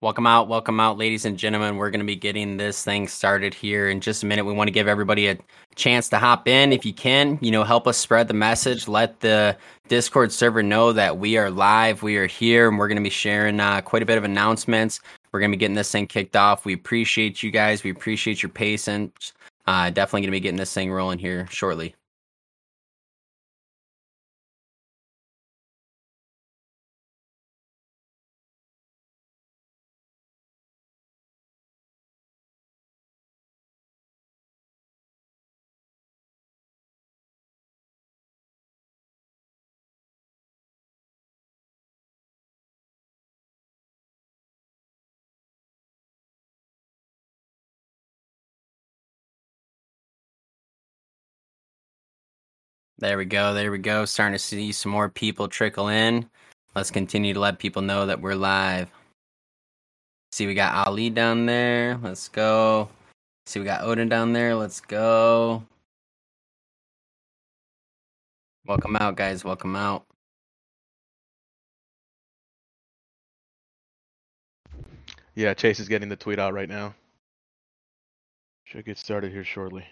Welcome out, welcome out, ladies and gentlemen. We're going to be getting this thing started here in just a minute. We want to give everybody a chance to hop in. If you can, you know, help us spread the message. Let the Discord server know that we are live, we are here, and we're going to be sharing uh, quite a bit of announcements. We're going to be getting this thing kicked off. We appreciate you guys. We appreciate your patience. Uh, definitely going to be getting this thing rolling here shortly. There we go. There we go. Starting to see some more people trickle in. Let's continue to let people know that we're live. See, we got Ali down there. Let's go. See, we got Odin down there. Let's go. Welcome out, guys. Welcome out. Yeah, Chase is getting the tweet out right now. Should get started here shortly.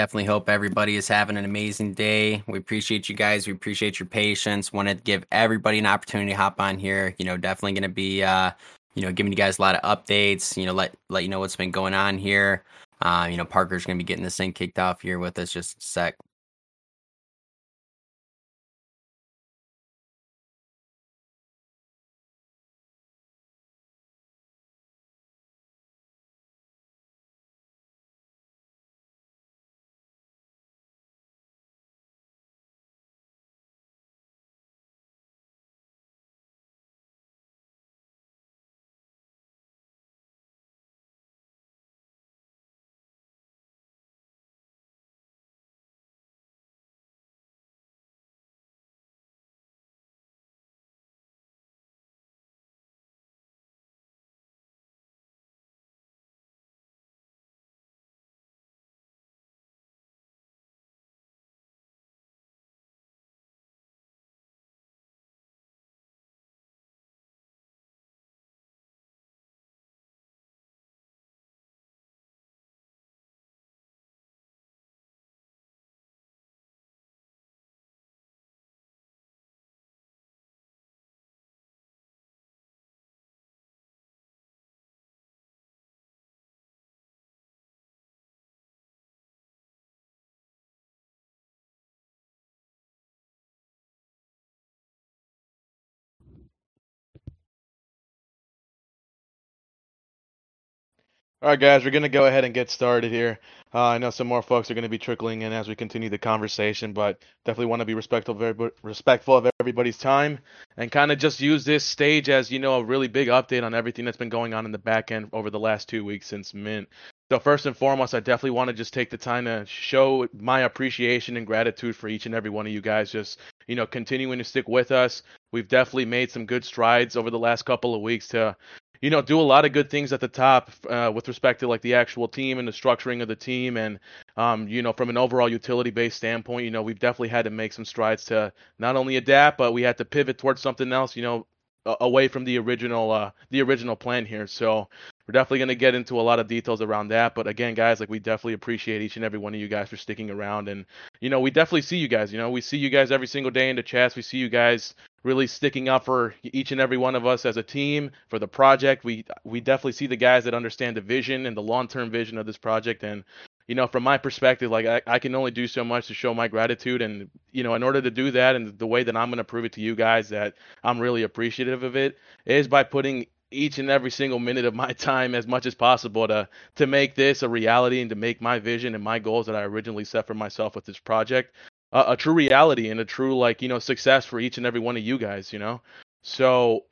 Definitely hope everybody is having an amazing day. We appreciate you guys. We appreciate your patience. Want to give everybody an opportunity to hop on here. You know, definitely going to be, uh, you know, giving you guys a lot of updates. You know, let let you know what's been going on here. Uh, you know, Parker's going to be getting this thing kicked off here with us just a sec. All right, guys, we're going to go ahead and get started here. Uh, I know some more folks are going to be trickling in as we continue the conversation, but definitely want to be respectful everybody, respectful of everybody's time and kind of just use this stage as, you know, a really big update on everything that's been going on in the back end over the last two weeks since Mint. So first and foremost, I definitely want to just take the time to show my appreciation and gratitude for each and every one of you guys just, you know, continuing to stick with us. We've definitely made some good strides over the last couple of weeks to you know, do a lot of good things at the top uh, with respect to like the actual team and the structuring of the team, and um, you know, from an overall utility-based standpoint, you know, we've definitely had to make some strides to not only adapt, but we had to pivot towards something else, you know, away from the original uh, the original plan here. So we're definitely going to get into a lot of details around that. But again, guys, like we definitely appreciate each and every one of you guys for sticking around, and you know, we definitely see you guys. You know, we see you guys every single day in the chats. We see you guys really sticking up for each and every one of us as a team for the project. We we definitely see the guys that understand the vision and the long term vision of this project. And you know, from my perspective, like I, I can only do so much to show my gratitude. And you know, in order to do that, and the way that I'm going to prove it to you guys that I'm really appreciative of it is by putting each and every single minute of my time as much as possible to to make this a reality and to make my vision and my goals that I originally set for myself with this project a, a true reality and a true like you know success for each and every one of you guys you know so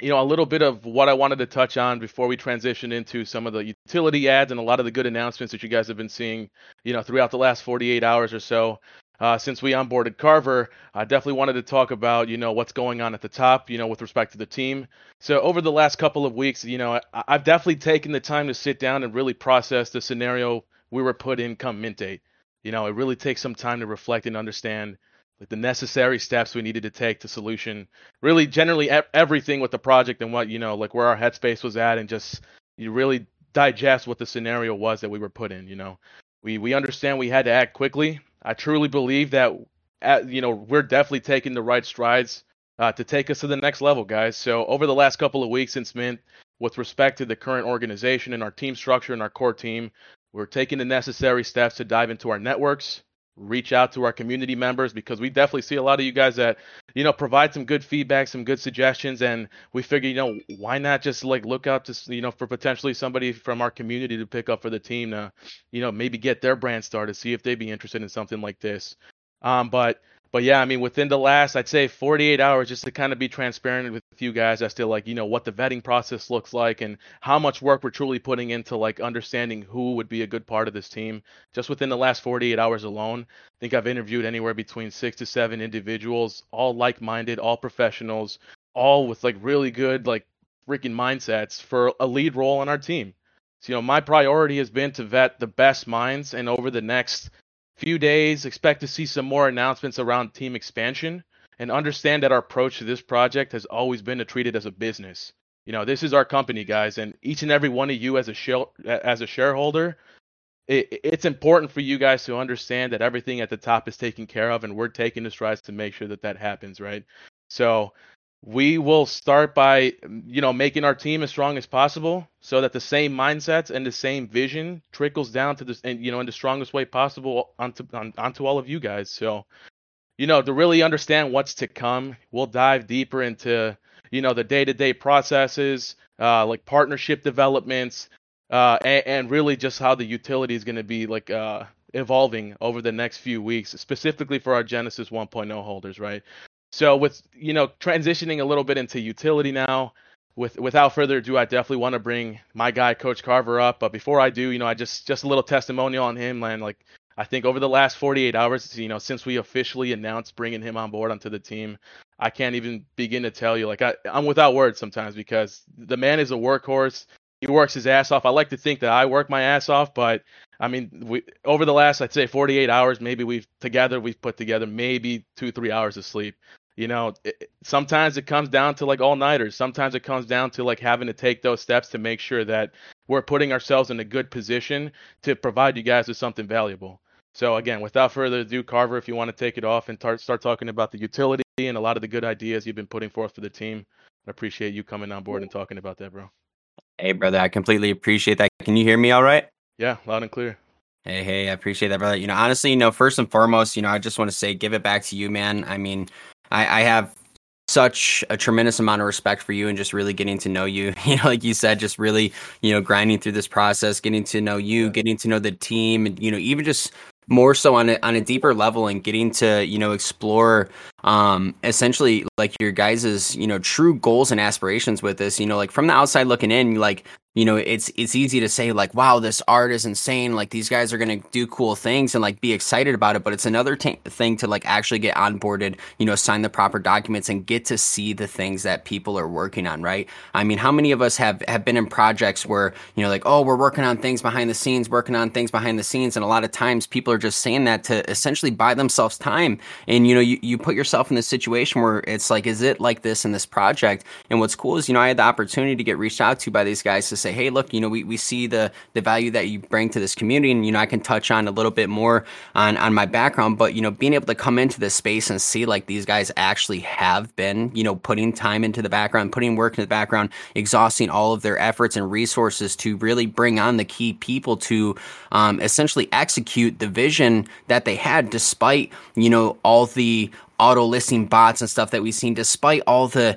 you know, a little bit of what I wanted to touch on before we transition into some of the utility ads and a lot of the good announcements that you guys have been seeing, you know, throughout the last 48 hours or so. Uh, since we onboarded Carver, I definitely wanted to talk about, you know, what's going on at the top, you know, with respect to the team. So over the last couple of weeks, you know, I, I've definitely taken the time to sit down and really process the scenario we were put in come mint date. You know, it really takes some time to reflect and understand like the necessary steps we needed to take to solution really generally everything with the project and what you know like where our headspace was at and just you really digest what the scenario was that we were put in you know. We we understand we had to act quickly. I truly believe that at, you know we're definitely taking the right strides uh, to take us to the next level guys. So over the last couple of weeks since mint with respect to the current organization and our team structure and our core team we're taking the necessary steps to dive into our networks reach out to our community members because we definitely see a lot of you guys that you know provide some good feedback some good suggestions and we figure you know why not just like look out to you know for potentially somebody from our community to pick up for the team to you know maybe get their brand started see if they'd be interested in something like this. Um but but yeah, I mean, within the last, I'd say 48 hours, just to kind of be transparent with you guys as to like, you know, what the vetting process looks like and how much work we're truly putting into like understanding who would be a good part of this team. Just within the last 48 hours alone, I think I've interviewed anywhere between six to seven individuals, all like-minded, all professionals, all with like really good like freaking mindsets for a lead role on our team. So, you know, my priority has been to vet the best minds, and over the next few days, expect to see some more announcements around team expansion and understand that our approach to this project has always been to treat it as a business. You know, this is our company, guys, and each and every one of you as a share, as a shareholder, it, it's important for you guys to understand that everything at the top is taken care of, and we're taking the strides to make sure that that happens, right? So we will start by you know making our team as strong as possible so that the same mindsets and the same vision trickles down to this and you know in the strongest way possible onto on, onto all of you guys. So you know to really understand what's to come we'll dive deeper into you know the day-to-day processes uh, like partnership developments uh, and, and, really just how the utility is going to be like uh, evolving over the next few weeks specifically for our genesis 1.0 holders right so with you know transitioning a little bit into utility now, with without further ado, I definitely want to bring my guy Coach Carver up. But before I do, you know, I just just a little testimonial on him, man. Like I think over the last 48 hours, you know, since we officially announced bringing him on board onto the team, I can't even begin to tell you. Like I, I'm without words sometimes because the man is a workhorse. He works his ass off. I like to think that I work my ass off, but I mean, we over the last I'd say 48 hours, maybe we've together we've put together maybe two three hours of sleep. You know, it, sometimes it comes down to like all nighters. Sometimes it comes down to like having to take those steps to make sure that we're putting ourselves in a good position to provide you guys with something valuable. So again, without further ado, Carver, if you want to take it off and tar- start talking about the utility and a lot of the good ideas you've been putting forth for the team, I appreciate you coming on board and talking about that, bro. Hey, brother, I completely appreciate that. Can you hear me all right? Yeah, loud and clear. Hey, hey, I appreciate that, brother. You know, honestly, you know, first and foremost, you know, I just want to say, give it back to you, man. I mean, I, I have such a tremendous amount of respect for you and just really getting to know you. You know, like you said, just really, you know, grinding through this process, getting to know you, getting to know the team, and you know, even just more so on a on a deeper level and getting to you know explore um essentially like your guys's you know true goals and aspirations with this you know like from the outside looking in like you know it's it's easy to say like wow this art is insane. Like these guys are gonna do cool things and like be excited about it. But it's another t- thing to like actually get onboarded you know sign the proper documents and get to see the things that people are working on right? I mean how many of us have have been in projects where you know like oh we're working on things behind the scenes working on things behind the scenes and a lot of times people are just saying that to essentially buy themselves time. And you know you, you put yourself in this situation where it's like is it like this in this project? And what's cool is you know i had the opportunity to get reached out to by these guys to say, hey, look, you know, we, we see the the value that you bring to this community, and you know, I can touch on a little bit more on on my background, but you know, being able to come into this space and see like these guys actually have been, you know, putting time into the background, putting work in the background, exhausting all of their efforts and resources to really bring on the key people to um, essentially execute the vision that they had, despite you know all the auto listing bots and stuff that we've seen, despite all the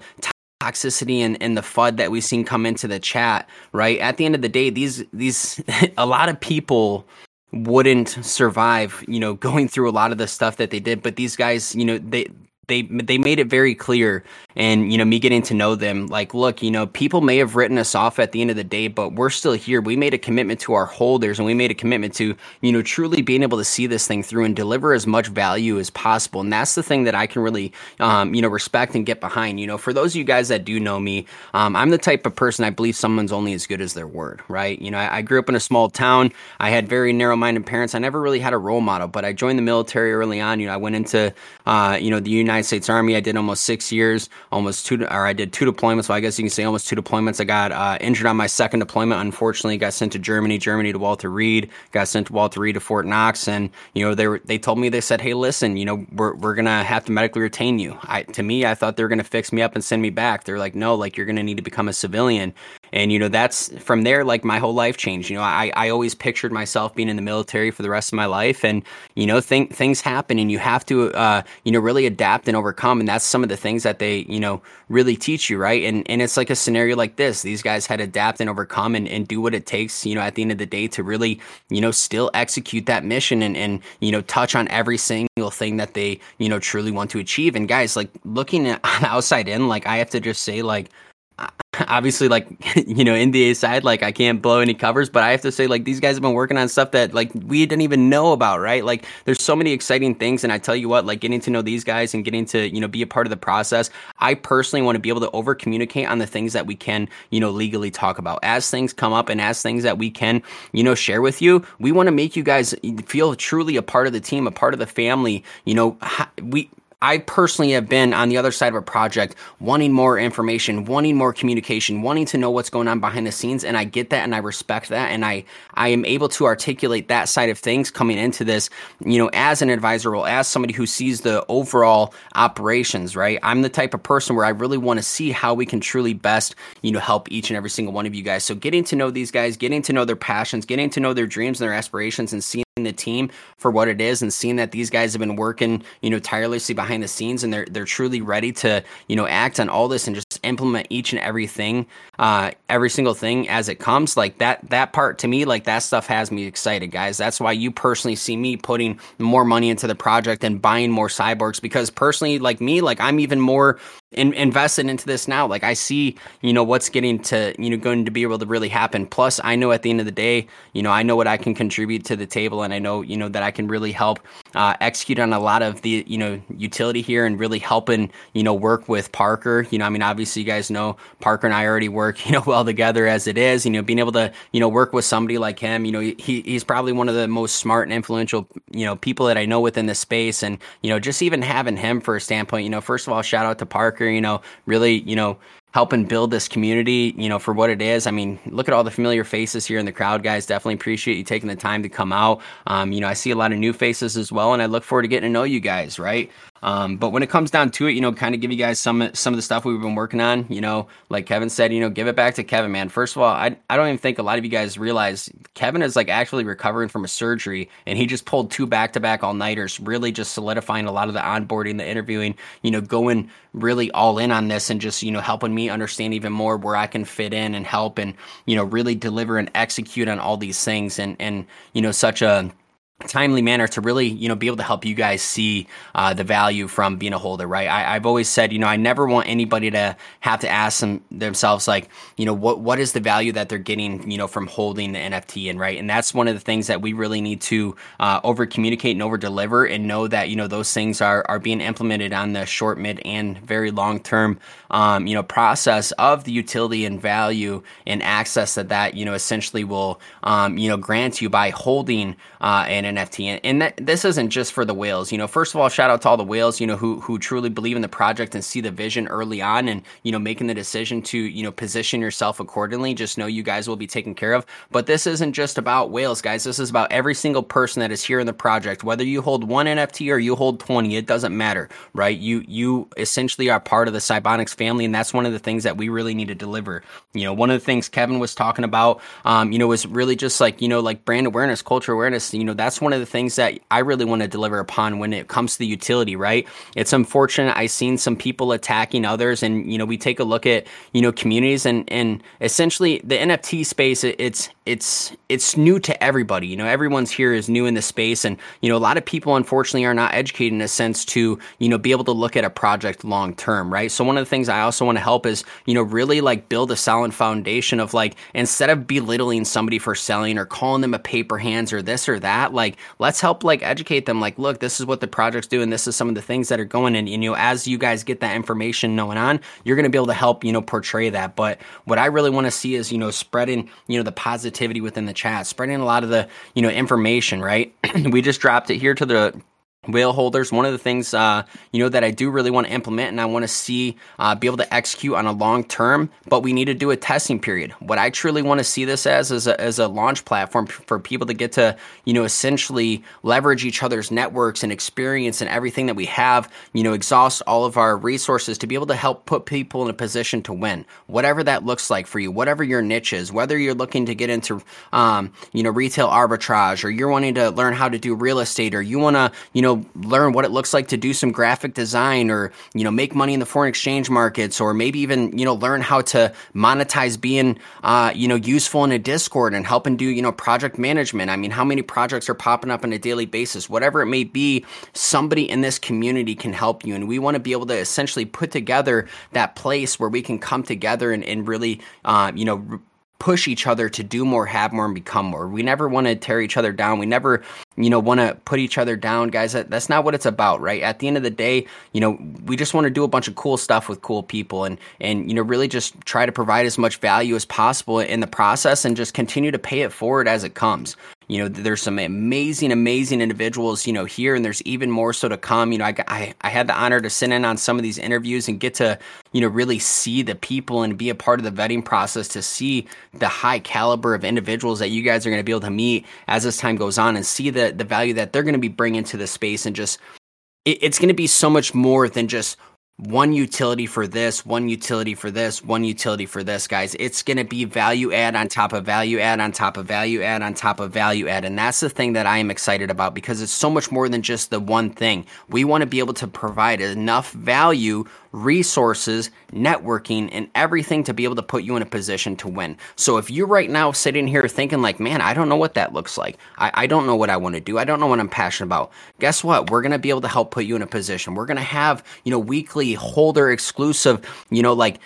toxicity and, and the FUD that we've seen come into the chat, right? At the end of the day, these these a lot of people wouldn't survive, you know, going through a lot of the stuff that they did. But these guys, you know, they they they made it very clear. And you know me getting to know them like look you know people may have written us off at the end of the day but we're still here. We made a commitment to our holders and we made a commitment to you know truly being able to see this thing through and deliver as much value as possible. And that's the thing that i can really um, you know respect and get behind. You know for those of you guys that do know me um, i'm the type of person i believe someone's only as good as their word right? You know I, I grew up in a small town. I had very narrow-minded parents. I never really had a role model but i joined the military early on. You know i went into uh, you know the united United States Army. I did almost six years, almost two, or I did two deployments. So I guess you can say almost two deployments. I got uh, injured on my second deployment. Unfortunately, got sent to Germany, Germany to Walter Reed. Got sent to Walter Reed to Fort Knox, and you know they were they told me they said, hey, listen, you know we're we're gonna have to medically retain you. I to me, I thought they were gonna fix me up and send me back. They're like, no, like you're gonna need to become a civilian. And you know that's from there. Like my whole life changed. You know, I I always pictured myself being in the military for the rest of my life, and you know, think things happen, and you have to uh, you know really adapt and overcome. And that's some of the things that they, you know, really teach you, right? And and it's like a scenario like this. These guys had to adapt and overcome and, and do what it takes, you know, at the end of the day to really, you know, still execute that mission and, and you know, touch on every single thing that they, you know, truly want to achieve. And guys, like looking at outside in, like I have to just say, like, obviously like you know nda side like i can't blow any covers but i have to say like these guys have been working on stuff that like we didn't even know about right? Like there's so many exciting things and i tell you what like getting to know these guys and getting to you know be a part of the process i personally want to be able to over communicate on the things that we can you know legally talk about. As things come up and as things that we can you know share with you we want to make you guys feel truly a part of the team a part of the family you know we I personally have been on the other side of a project wanting more information, wanting more communication, wanting to know what's going on behind the scenes and I get that and I respect that and I I am able to articulate that side of things coming into this, you know, as an advisor role, as somebody who sees the overall operations, right? I'm the type of person where I really want to see how we can truly best, you know, help each and every single one of you guys. So getting to know these guys, getting to know their passions, getting to know their dreams and their aspirations and seeing the team for what it is and seeing that these guys have been working, you know, tirelessly behind the scenes and they're they're truly ready to, you know, act on all this and just implement each and everything, uh, every single thing as it comes. Like that that part to me, like that stuff has me excited, guys. That's why you personally see me putting more money into the project and buying more cyborgs because personally, like me, like I'm even more in, invested into this now. Like I see, you know, what's getting to, you know, going to be able to really happen. Plus, I know at the end of the day, you know, I know what I can contribute to the table, and I know, you know, that I can really help uh, execute on a lot of the, you know, utility here and really helping, you know, work with Parker. You know, I mean, obviously, you guys know Parker and I already work, you know, well together as it is. You know, being able to, you know, work with somebody like him, you know, he he's probably one of the most smart and influential, you know, people that I know within the space, and you know, just even having him for a standpoint, you know, first of all, shout out to Parker you know, really, you know, helping build this community, you know, for what it is. I mean, look at all the familiar faces here in the crowd, guys. Definitely appreciate you taking the time to come out. Um, you know, I see a lot of new faces as well, and I look forward to getting to know you guys, right? Um, but when it comes down to it, you know, kind of give you guys some some of the stuff we've been working on. You know, like Kevin said, you know, give it back to Kevin, man. First of all, I I don't even think a lot of you guys realize Kevin is like actually recovering from a surgery, and he just pulled two back to back all nighters, really just solidifying a lot of the onboarding, the interviewing. You know, going really all in on this, and just you know helping me understand even more where I can fit in and help, and you know really deliver and execute on all these things, and and you know such a timely manner to really you know be able to help you guys see uh, the value from being a holder right? I, have always said you know i never want anybody to have to ask them themselves like you know what what is the value that they're getting you know from holding the nft and right? And that's one of the things that we really need to uh, over communicate and over deliver and know that you know those things are are being implemented on the short mid and very long term um, you know process of the utility and value and access that that you know essentially will um, you know grant you by holding uh, an NFT. And, that, this isn't just for the whales. You know, first of all, shout out to all the whales, you know, who who truly believe in the project and see the vision early on and, you know, making the decision to, you know, position yourself accordingly. Just know you guys will be taken care of. But this isn't just about whales, guys. This is about every single person that is here in the project. Whether you hold one NFT or you hold 20, it doesn't matter, right? You you essentially are part of the Cybonix family, and that's one of the things that we really need to deliver. You know, one of the things Kevin was talking about, um, you know, was really just like, you know, like brand awareness, culture awareness, you know, that's that's one of the things that I really want to deliver upon when it comes to the utility, right? It's unfortunate I've seen some people attacking others and you know, we take a look at, you know, communities and and essentially the NFT space it's it's it's new to everybody. You know, everyone's here is new in the space and you know, a lot of people unfortunately are not educated in a sense to, you know, be able to look at a project long term, right? So one of the things I also want to help is, you know, really like build a solid foundation of like instead of belittling somebody for selling or calling them a paper hands or this or that, like let's help like educate them like look, this is what the project's doing, this is some of the things that are going and, and you know, as you guys get that information knowing on, you're going to be able to help, you know, portray that. But what I really want to see is, you know, spreading, you know, the positivity within the chat, spreading a lot of the, you know, information, right? we just dropped it here to the whale holders. One of the things uh, you know that i do really want to implement and i want to see uh, be able to execute on a long term but we need to do a testing period. What i truly want to see this as is a, as a launch platform for people to get to you know essentially leverage each other's networks and experience and everything that we have you know exhaust all of our resources to be able to help put people in a position to win. Whatever that looks like for you whatever your niche is whether you're looking to get into um, you know retail arbitrage or you're wanting to learn how to do real estate or you want to you learn what it looks like to do some graphic design or you know make money in the foreign exchange markets or maybe even you know learn how to monetize being uh, you know useful in a discord and helping do you know project management. I mean how many projects are popping up on a daily basis? Whatever it may be somebody in this community can help you. And we want to be able to essentially put together that place where we can come together and, and really uh, you know push each other to do more, have more, and become more. We never want to tear each other down. We never, you know, want to put each other down, guys. That, that's not what it's about, right? At the end of the day, you know, we just want to do a bunch of cool stuff with cool people and, and, you know, really just try to provide as much value as possible in the process and just continue to pay it forward as it comes you know there's some amazing amazing individuals you know here and there's even more so to come. You know I, I, I had the honor to sit in on some of these interviews and get to you know really see the people and be a part of the vetting process to see the high caliber of individuals that you guys are going to be able to meet as this time goes on and see the the value that they're going to be bringing to the space and just it, it's going to be so much more than just one utility for this, one utility for this, one utility for this, guys. It's going to be value add on top of value add on top of value add on top of value add. And that's the thing that I am excited about because it's so much more than just the one thing. We want to be able to provide enough value resources, networking, and everything to be able to put you in a position to win. So if you're right now sitting here thinking like, man, I don't know what that looks like. I, I don't know what I want to do. I don't know what I'm passionate about. Guess what? We're going to be able to help put you in a position. We're going to have, you know, weekly holder exclusive, you know, like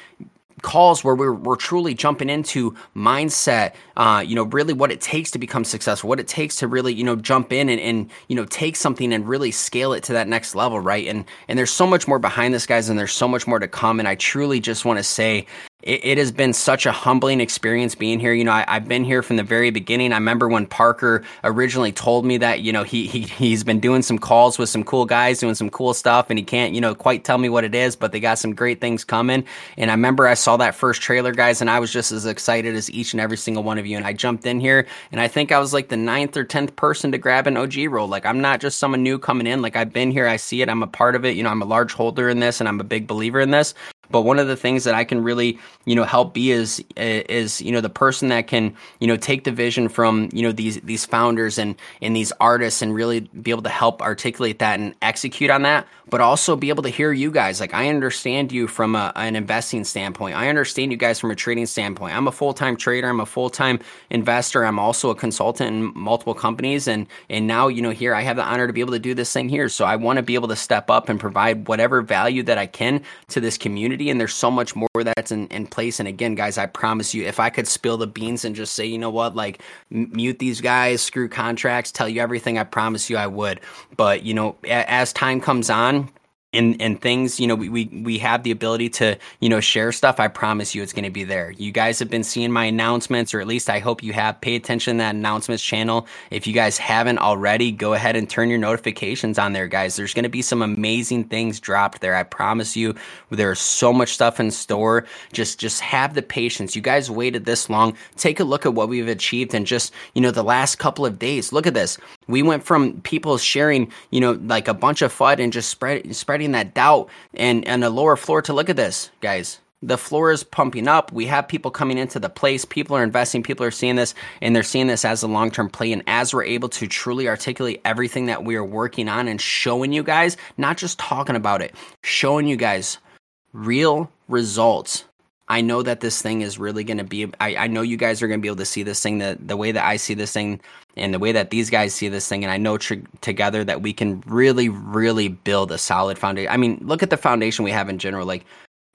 calls where we're, we're truly jumping into mindset uh, you know really what it takes to become successful what it takes to really you know jump in and, and you know take something and really scale it to that next level right and and there's so much more behind this guys and there's so much more to come and i truly just want to say it, it, has been such a humbling experience being here. You know, I, have been here from the very beginning. I remember when Parker originally told me that, you know, he, he, he's been doing some calls with some cool guys, doing some cool stuff, and he can't, you know, quite tell me what it is, but they got some great things coming. And I remember I saw that first trailer, guys, and I was just as excited as each and every single one of you. And I jumped in here, and I think I was like the ninth or 10th person to grab an OG role. Like, I'm not just someone new coming in. Like, I've been here, I see it, I'm a part of it. You know, I'm a large holder in this, and I'm a big believer in this. But one of the things that I can really, you know, help be is is you know the person that can you know take the vision from you know these these founders and and these artists and really be able to help articulate that and execute on that, but also be able to hear you guys. Like I understand you from a, an investing standpoint. I understand you guys from a trading standpoint. I'm a full time trader. I'm a full time investor. I'm also a consultant in multiple companies, and and now you know here I have the honor to be able to do this thing here. So I want to be able to step up and provide whatever value that I can to this community and there's so much more that's in, in place. And again guys i promise you if i could spill the beans and just say you know what? Like mute these guys screw contracts tell you everything i promise you i would. But you know a- as time comes on and and things you know we, we we have the ability to you know share stuff i promise you it's going to be there. You guys have been seeing my announcements or at least i hope you have. Pay attention to that announcements channel. If you guys haven't already go ahead and turn your notifications on there guys. There's going to be some amazing things dropped there i promise you. There's so much stuff in store. Just just have the patience. You guys waited this long. Take a look at what we've achieved in just you know the last couple of days. Look at this. We went from people sharing you know like a bunch of fud and just spread spread spreading that doubt and and a lower floor to look at this, guys. the floor is pumping up. We have people coming into the place. People are investing. People are seeing this and they're seeing this as a long term play. And as we're able to truly articulate everything that we are working on and showing you guys, not just talking about it, showing you guys real results. I know that this thing is really going to be, I, I know you guys are going to be able to see this thing the, the way that I see this thing and the way that these guys see this thing. And I know tr- together that we can really, really build a solid foundation. I mean, look at the foundation we have in general. Like,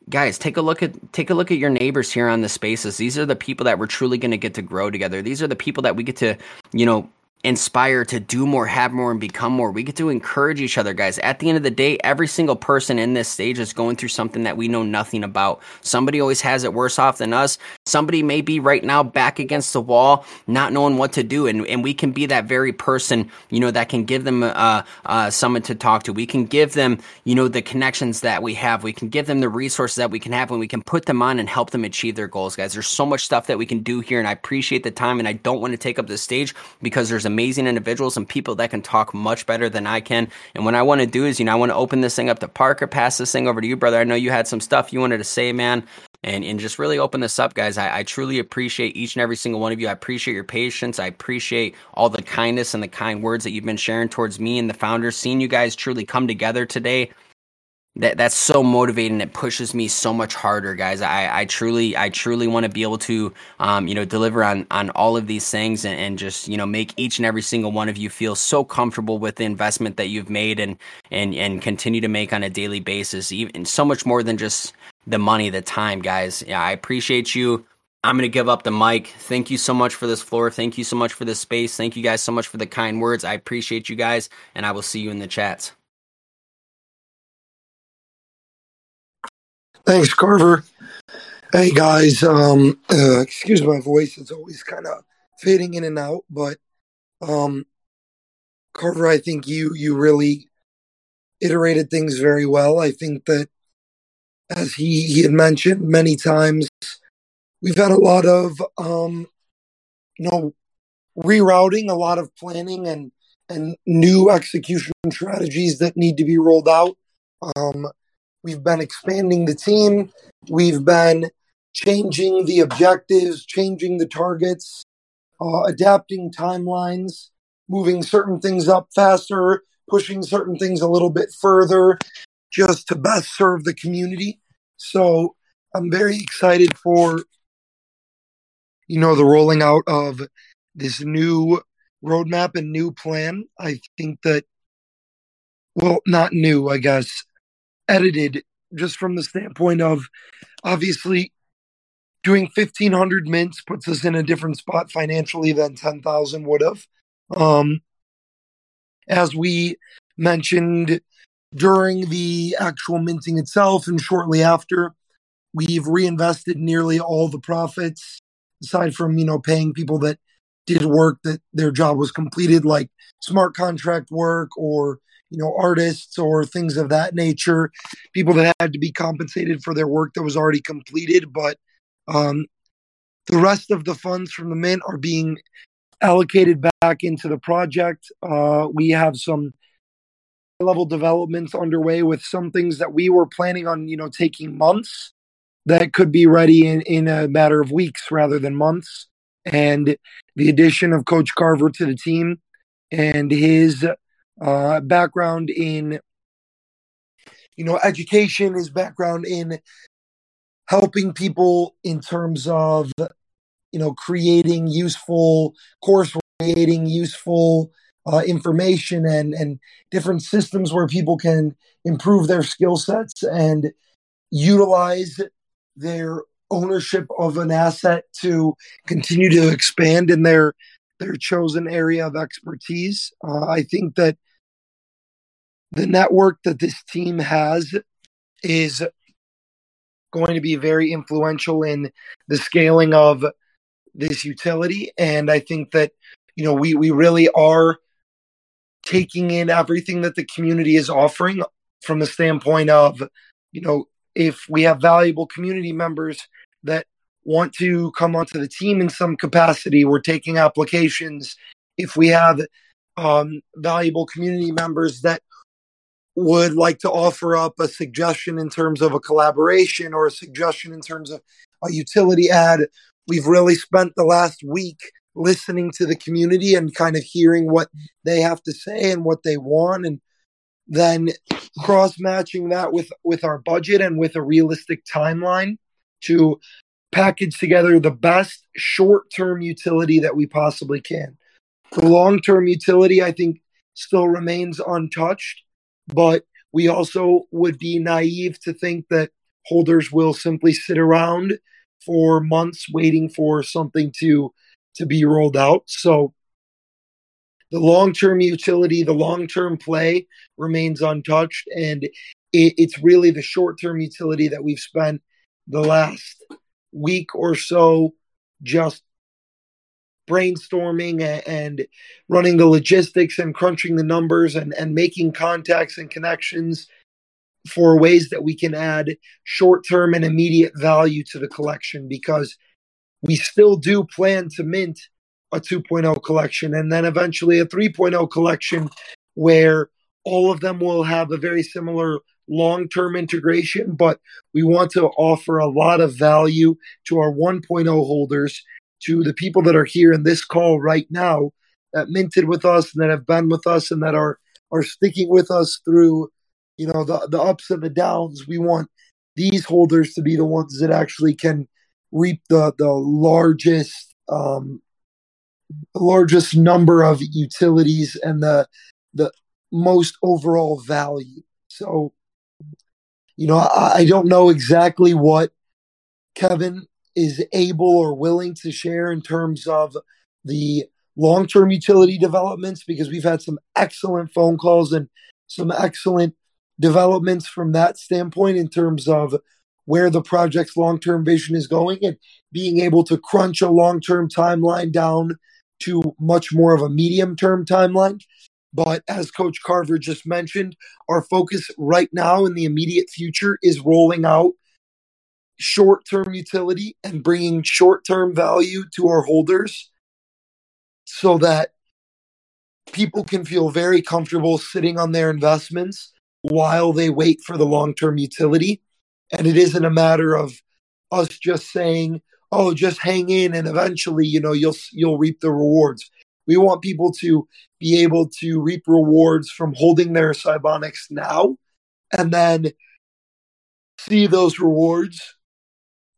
guys take a look at take a look at your neighbors here on the spaces these are the people that we're truly going to get to grow together these are the people that we get to you know inspire to do more, have more, and become more. We get to encourage each other, guys. At the end of the day, every single person in this stage is going through something that we know nothing about. Somebody always has it worse off than us. Somebody may be right now back against the wall, not knowing what to do. And, and we can be that very person, you know, that can give them uh, uh, someone to talk to. We can give them, you know, the connections that we have. We can give them the resources that we can have and we can put them on and help them achieve their goals, guys. There's so much stuff that we can do here. And I appreciate the time and I don't want to take up the stage because there's a amazing individuals and people that can talk much better than I can. And what I want to do is, you know, I want to open this thing up to Parker, pass this thing over to you, brother. I know you had some stuff you wanted to say, man. And, and just really open this up, guys. I, I truly appreciate each and every single one of you. I appreciate your patience. I appreciate all the kindness and the kind words that you've been sharing towards me and the founders. Seeing you guys truly come together today that that's so motivating. It pushes me so much harder, guys. I, I truly, I truly want to be able to, um, you know, deliver on on all of these things and, and just you know make each and every single one of you feel so comfortable with the investment that you've made and and and continue to make on a daily basis. Even so much more than just the money, the time, guys. Yeah, I appreciate you. I'm going to give up the mic. Thank you so much for this floor. Thank you so much for this space. Thank you guys so much for the kind words. I appreciate you guys, and I will see you in the chats. Thanks, Carver. Hey guys, um, uh, excuse my voice; it's always kind of fading in and out. But um, Carver, I think you you really iterated things very well. I think that, as he he had mentioned many times, we've had a lot of um, you know rerouting, a lot of planning, and and new execution strategies that need to be rolled out. Um, We've been expanding the team. We've been changing the objectives, changing the targets, uh, adapting timelines, moving certain things up faster, pushing certain things a little bit further, just to best serve the community. So I'm very excited for, you know, the rolling out of this new roadmap and new plan. I think that, well, not new, I guess edited just from the standpoint of obviously doing 1500 mints puts us in a different spot financially than 10,000 would have. Um, as we mentioned during the actual minting itself and shortly after, we've reinvested nearly all the profits aside from, you know, paying people that did work that their job was completed, like smart contract work or you know, artists or things of that nature, people that had to be compensated for their work that was already completed. But um, the rest of the funds from the mint are being allocated back into the project. Uh, we have some level developments underway with some things that we were planning on, you know, taking months that could be ready in, in a matter of weeks rather than months. And the addition of Coach Carver to the team and his uh, background in you know education his background in helping people in terms of you know creating useful course creating useful uh, information and and different systems where people can improve their skill sets and utilize their ownership of an asset to continue to expand in their their chosen area of expertise. Uh, I think that the network that this team has is going to be very influential in the scaling of this utility. And I think that, you know, we, we really are taking in everything that the community is offering from the standpoint of, you know, if we have valuable community members that want to come onto the team in some capacity, we're taking applications. If we have um, valuable community members that would like to offer up a suggestion in terms of a collaboration or a suggestion in terms of a utility ad, we've really spent the last week listening to the community and kind of hearing what they have to say and what they want and then cross matching that with with our budget and with a realistic timeline to package together the best short-term utility that we possibly can. The long-term utility I think still remains untouched, but we also would be naive to think that holders will simply sit around for months waiting for something to to be rolled out. So the long-term utility, the long-term play remains untouched and it, it's really the short-term utility that we've spent the last week or so just brainstorming and running the logistics and crunching the numbers and, and making contacts and connections for ways that we can add short term and immediate value to the collection because we still do plan to mint a 2.0 collection and then eventually a 3.0 collection where all of them will have a very similar long term integration, but we want to offer a lot of value to our 1.0 holders, to the people that are here in this call right now that minted with us and that have been with us and that are are sticking with us through you know the the ups and the downs. We want these holders to be the ones that actually can reap the the largest um largest number of utilities and the the most overall value. So you know, I, I don't know exactly what Kevin is able or willing to share in terms of the long term utility developments because we've had some excellent phone calls and some excellent developments from that standpoint in terms of where the project's long term vision is going and being able to crunch a long term timeline down to much more of a medium term timeline. But as Coach Carver just mentioned, our focus right now in the immediate future is rolling out short term utility and bringing short term value to our holders so that people can feel very comfortable sitting on their investments while they wait for the long term utility. And it isn't a matter of us just saying, oh, just hang in and eventually, you know, you'll you'll reap the rewards. We want people to be able to reap rewards from holding their Cybonix now and then see those rewards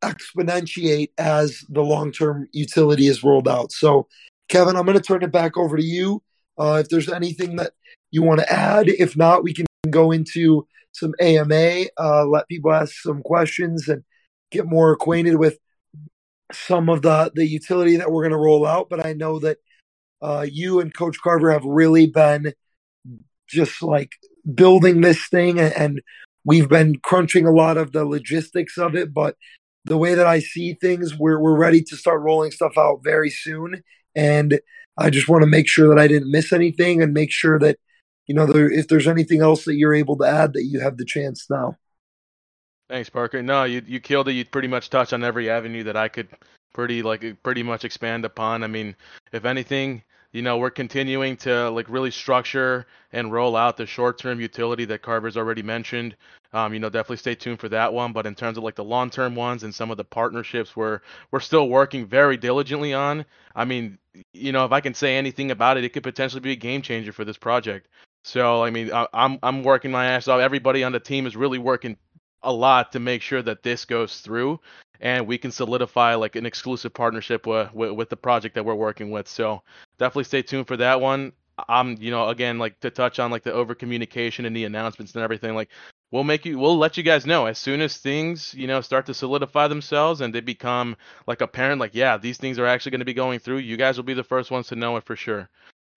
exponentiate as the long term utility is rolled out. So, Kevin, I'm going to turn it back over to you. Uh, if there's anything that you want to add, if not, we can go into some AMA, uh, let people ask some questions and get more acquainted with some of the the utility that we're going to roll out. But I know that uh, you and Coach Carver have really been just like building this thing, and, we've been crunching a lot of the logistics of it. But the way that I see things, we're we're ready to start rolling stuff out very soon, and I just want to make sure that I didn't miss anything, and make sure that you know there, if there's anything else that you're able to add, that you have the chance now. Thanks, Parker. No, you you killed it. You pretty much touched on every avenue that I could pretty like pretty much expand upon. I mean, if anything, you know, we're continuing to like really structure and roll out the short-term utility that Carver's already mentioned. Um, you know, definitely stay tuned for that one. But in terms of like the long-term ones and some of the partnerships, we're we're still working very diligently on. I mean, you know, if I can say anything about it, it could potentially be a game changer for this project. So, I mean, I, I'm I'm working my ass off. Everybody on the team is really working a lot to make sure that this goes through and we can solidify like an exclusive partnership with, with, with the project that we're working with. So definitely stay tuned for that one. I'm, you know, again, like to touch on like the over communication and the announcements and everything. Like we'll make you, we'll let you guys know as soon as things, you know, start to solidify themselves and they become like apparent. Like, yeah, these things are actually going to be going through. You guys will be the first ones to know it for sure.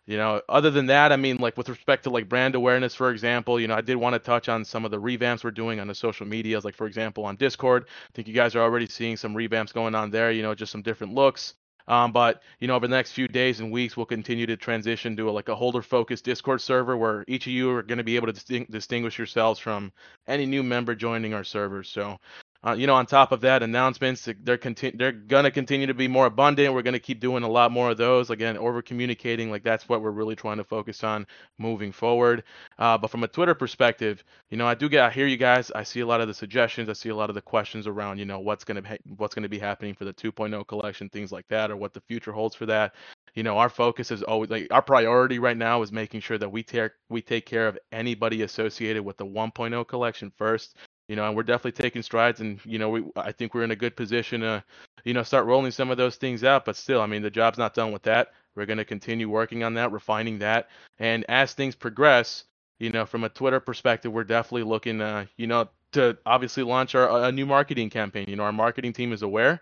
You know, other than that, I mean, like with respect to like brand awareness, for example, you know, I did want to touch on some of the revamps we're doing on the social medias, like for example on Discord. I think you guys are already seeing some revamps going on there. You know, just some different looks. Um, but you know, over the next few days and weeks, we'll continue to transition to a, like a holder-focused Discord server where each of you are going to be able to disting- distinguish yourselves from any new member joining our servers. So uh, you know, on top of that, announcements they're conti- they're gonna continue to be more abundant. We're gonna keep doing a lot more of those. Again, over communicating, like that's what we're really trying to focus on moving forward. Uh, but from a Twitter perspective, you know, I do get I hear you guys. I see a lot of the suggestions. I see a lot of the questions around, you know, what's gonna be, what's gonna be happening for the 2.0 collection, things like that, or what the future holds for that. You know, our focus is always like our priority right now is making sure that we take we take care of anybody associated with the 1.0 collection first you know, and we're definitely taking strides. And you know, we I think we're in a good position to, you know, start rolling some of those things out. But still, I mean, the job's not done with that. We're going to continue working on that, refining that, and as things progress, you know, from a Twitter perspective, we're definitely looking, uh, you know, to obviously launch our a new marketing campaign. You know, our marketing team is aware,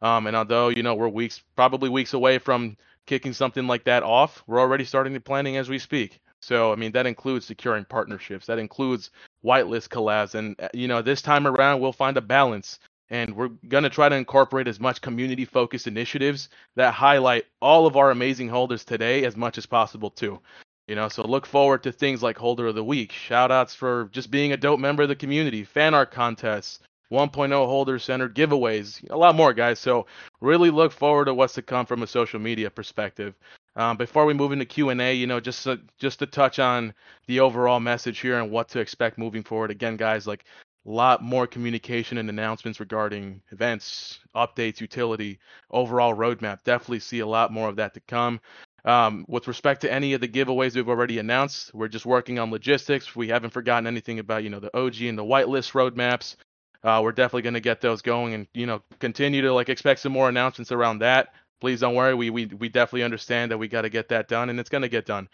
um, and although you know we're weeks, probably weeks away from kicking something like that off, we're already starting the planning as we speak. So, I mean, that includes securing partnerships. That includes whitelist collabs. And, uh, you know, this time around, we'll find a balance. And we're going to try to incorporate as much community focused initiatives that highlight all of our amazing holders today as much as possible, too. You know, so look forward to things like Holder of the Week, shout outs for just being a dope member of the community, fan art contests, 1.0 holder centered giveaways, a lot more, guys. So really look forward to what's to come from a social media perspective. Um, before we move into Q and A, you know, just to, just to touch on the overall message here and what to expect moving forward. Again, guys, like a lot more communication and announcements regarding events, updates, utility, overall roadmap. Definitely see a lot more of that to come. Um, with respect to any of the giveaways we've already announced, we're just working on logistics. We haven't forgotten anything about you know the OG and the whitelist roadmaps. Uh, we're definitely going to get those going and you know continue to like expect some more announcements around that please don't worry. We we we definitely understand that we got to get that done, and it's gonna get done.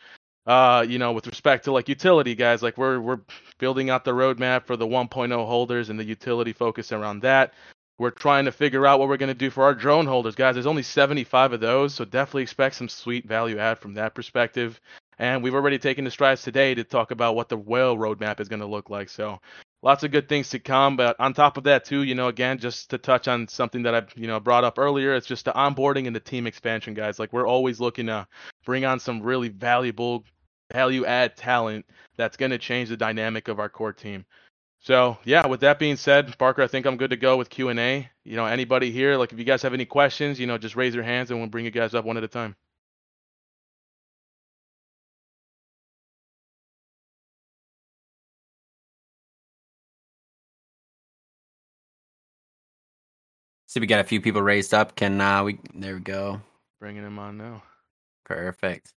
Uh, you know, with respect to like utility guys, like we're we're building out the roadmap for the 1.0 holders and the utility focus around that. We're trying to figure out what we're gonna do for our drone holders, guys. There's only 75 of those, so definitely expect some sweet value add from that perspective. And we've already taken the strides today to talk about what the whale roadmap is going to look like. So lots of good things to come. But on top of that, too, you know, again, just to touch on something that I've, you know, brought up earlier, it's just the onboarding and the team expansion, guys. Like we're always looking to bring on some really valuable, value add talent that's going to change the dynamic of our core team. So yeah, with that being said, Parker, I think I'm good to go with Q and A. You know, anybody here, like if you guys have any questions, you know, just raise your hands and we'll bring you guys up one at a time. See, we got a few people raised up. Can uh, we? There we go. Bringing them on now. Perfect.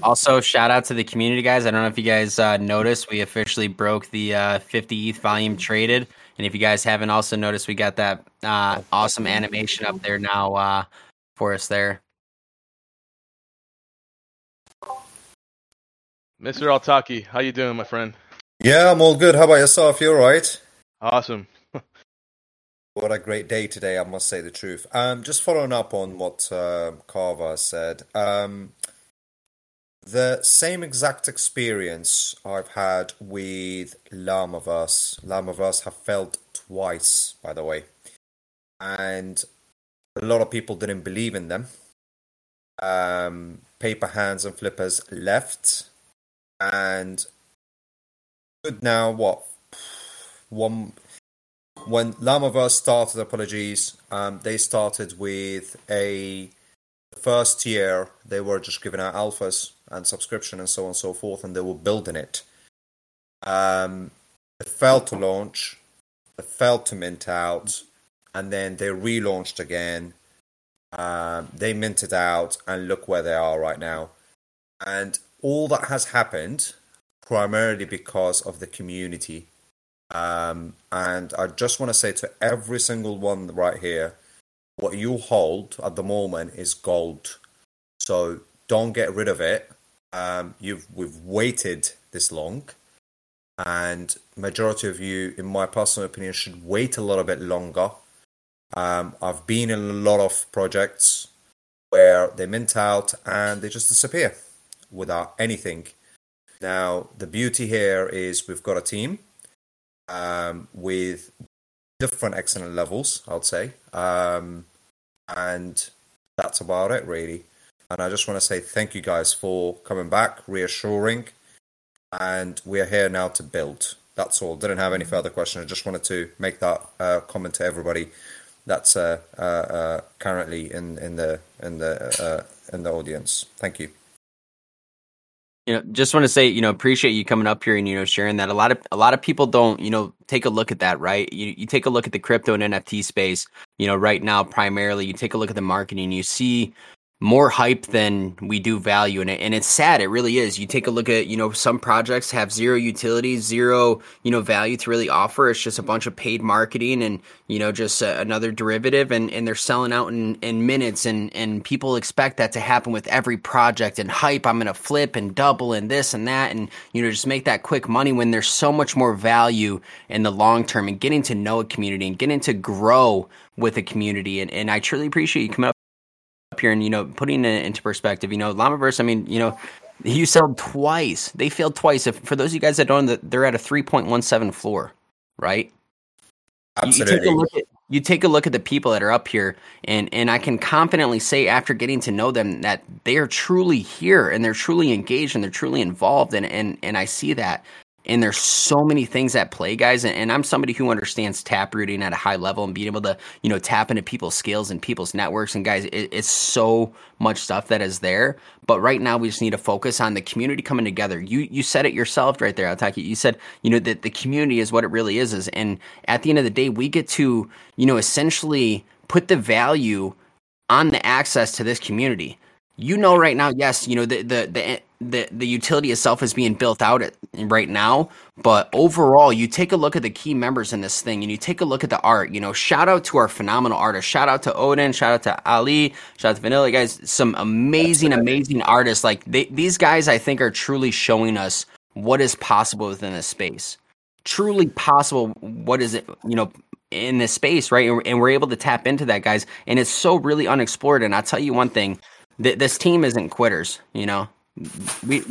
Also, shout out to the community guys. I don't know if you guys uh, noticed, we officially broke the uh, 50 ETH volume traded. And if you guys haven't also noticed, we got that uh, awesome animation up there now uh, for us there. Mr. Altaki, how you doing, my friend? Yeah, I'm all good. How about yourself? You all right? Awesome. What a great day today, I must say the truth. Um, just following up on what uh, Carver said, um, the same exact experience I've had with Llamaverse. Llamaverse have failed twice, by the way, and a lot of people didn't believe in them. Um, paper hands and flippers left, and good now. What one when Llamaverse started, apologies, um, they started with a first year, they were just giving out alphas and subscription and so on and so forth, and they were building it. Um, it failed to launch, it failed to mint out, and then they relaunched again. Um, they minted out, and look where they are right now. And all that has happened primarily because of the community um, and I just want to say to every single one right here, what you hold at the moment is gold. So don't get rid of it. Um, you've we've waited this long, and majority of you, in my personal opinion, should wait a little bit longer. Um, I've been in a lot of projects where they mint out and they just disappear without anything. Now the beauty here is we've got a team um, with different excellent levels, I'd say. Um, and that's about it, really. And I just want to say thank you guys for coming back, reassuring, and we're here now to build. That's all. Didn't have any further questions. I just wanted to make that uh, comment to everybody that's uh, uh, uh currently in in the in the uh, in the audience. Thank you. You know, just want to say, you know, appreciate you coming up here and you know sharing that. A lot of a lot of people don't, you know, take a look at that, right? You you take a look at the crypto and NFT space, you know, right now primarily. You take a look at the marketing, you see more hype than we do value in it. And it's sad it really is. You take a look at you know some projects have zero utility zero you know value to really offer. It's just a bunch of paid marketing and you know just another derivative and and they're selling out in in minutes and and people expect that to happen with every project and hype i'm gonna flip and double and this and that and you know just make that quick money when there's so much more value in the long term and getting to know a community and getting to grow with a community and, and i truly appreciate you coming up here and you know putting it into perspective, you know, Llamaverse. I mean, you know, you sold twice. They failed twice. If for those of you guys that don't, know, they're at a three point one seven floor, right? Absolutely. You, you, take a look at you take a look at the people that are up here, and and I can confidently say after getting to know them that they are truly here and they're truly engaged and they're truly involved, and and and I see that and there's so many things at play guys and, and, i'm somebody who understands tap rooting at a high level and being able to you know tap into people's skills and people's networks and guys it, it's so much stuff that is there but right now we just need to focus on the community coming together you you said it yourself right there Ataki. you said you know that the community is what it really is is and at the end of the day we get to you know essentially put the value on the access to this community you know right now yes you know the the the the the utility itself is being built out at, right now but overall you take a look at the key members in this thing and you take a look at the art you know shout out to our phenomenal artists. Shout out to odin shout out to ali shout out to vanilla guys some amazing amazing artists. Like they, these guys i think are truly showing us what is possible within this space. Truly possible what is it you know in this space right? And, we're able to tap into that guys. And it's so really unexplored. And i'll tell you one thing th- this team isn't quitters. You know, we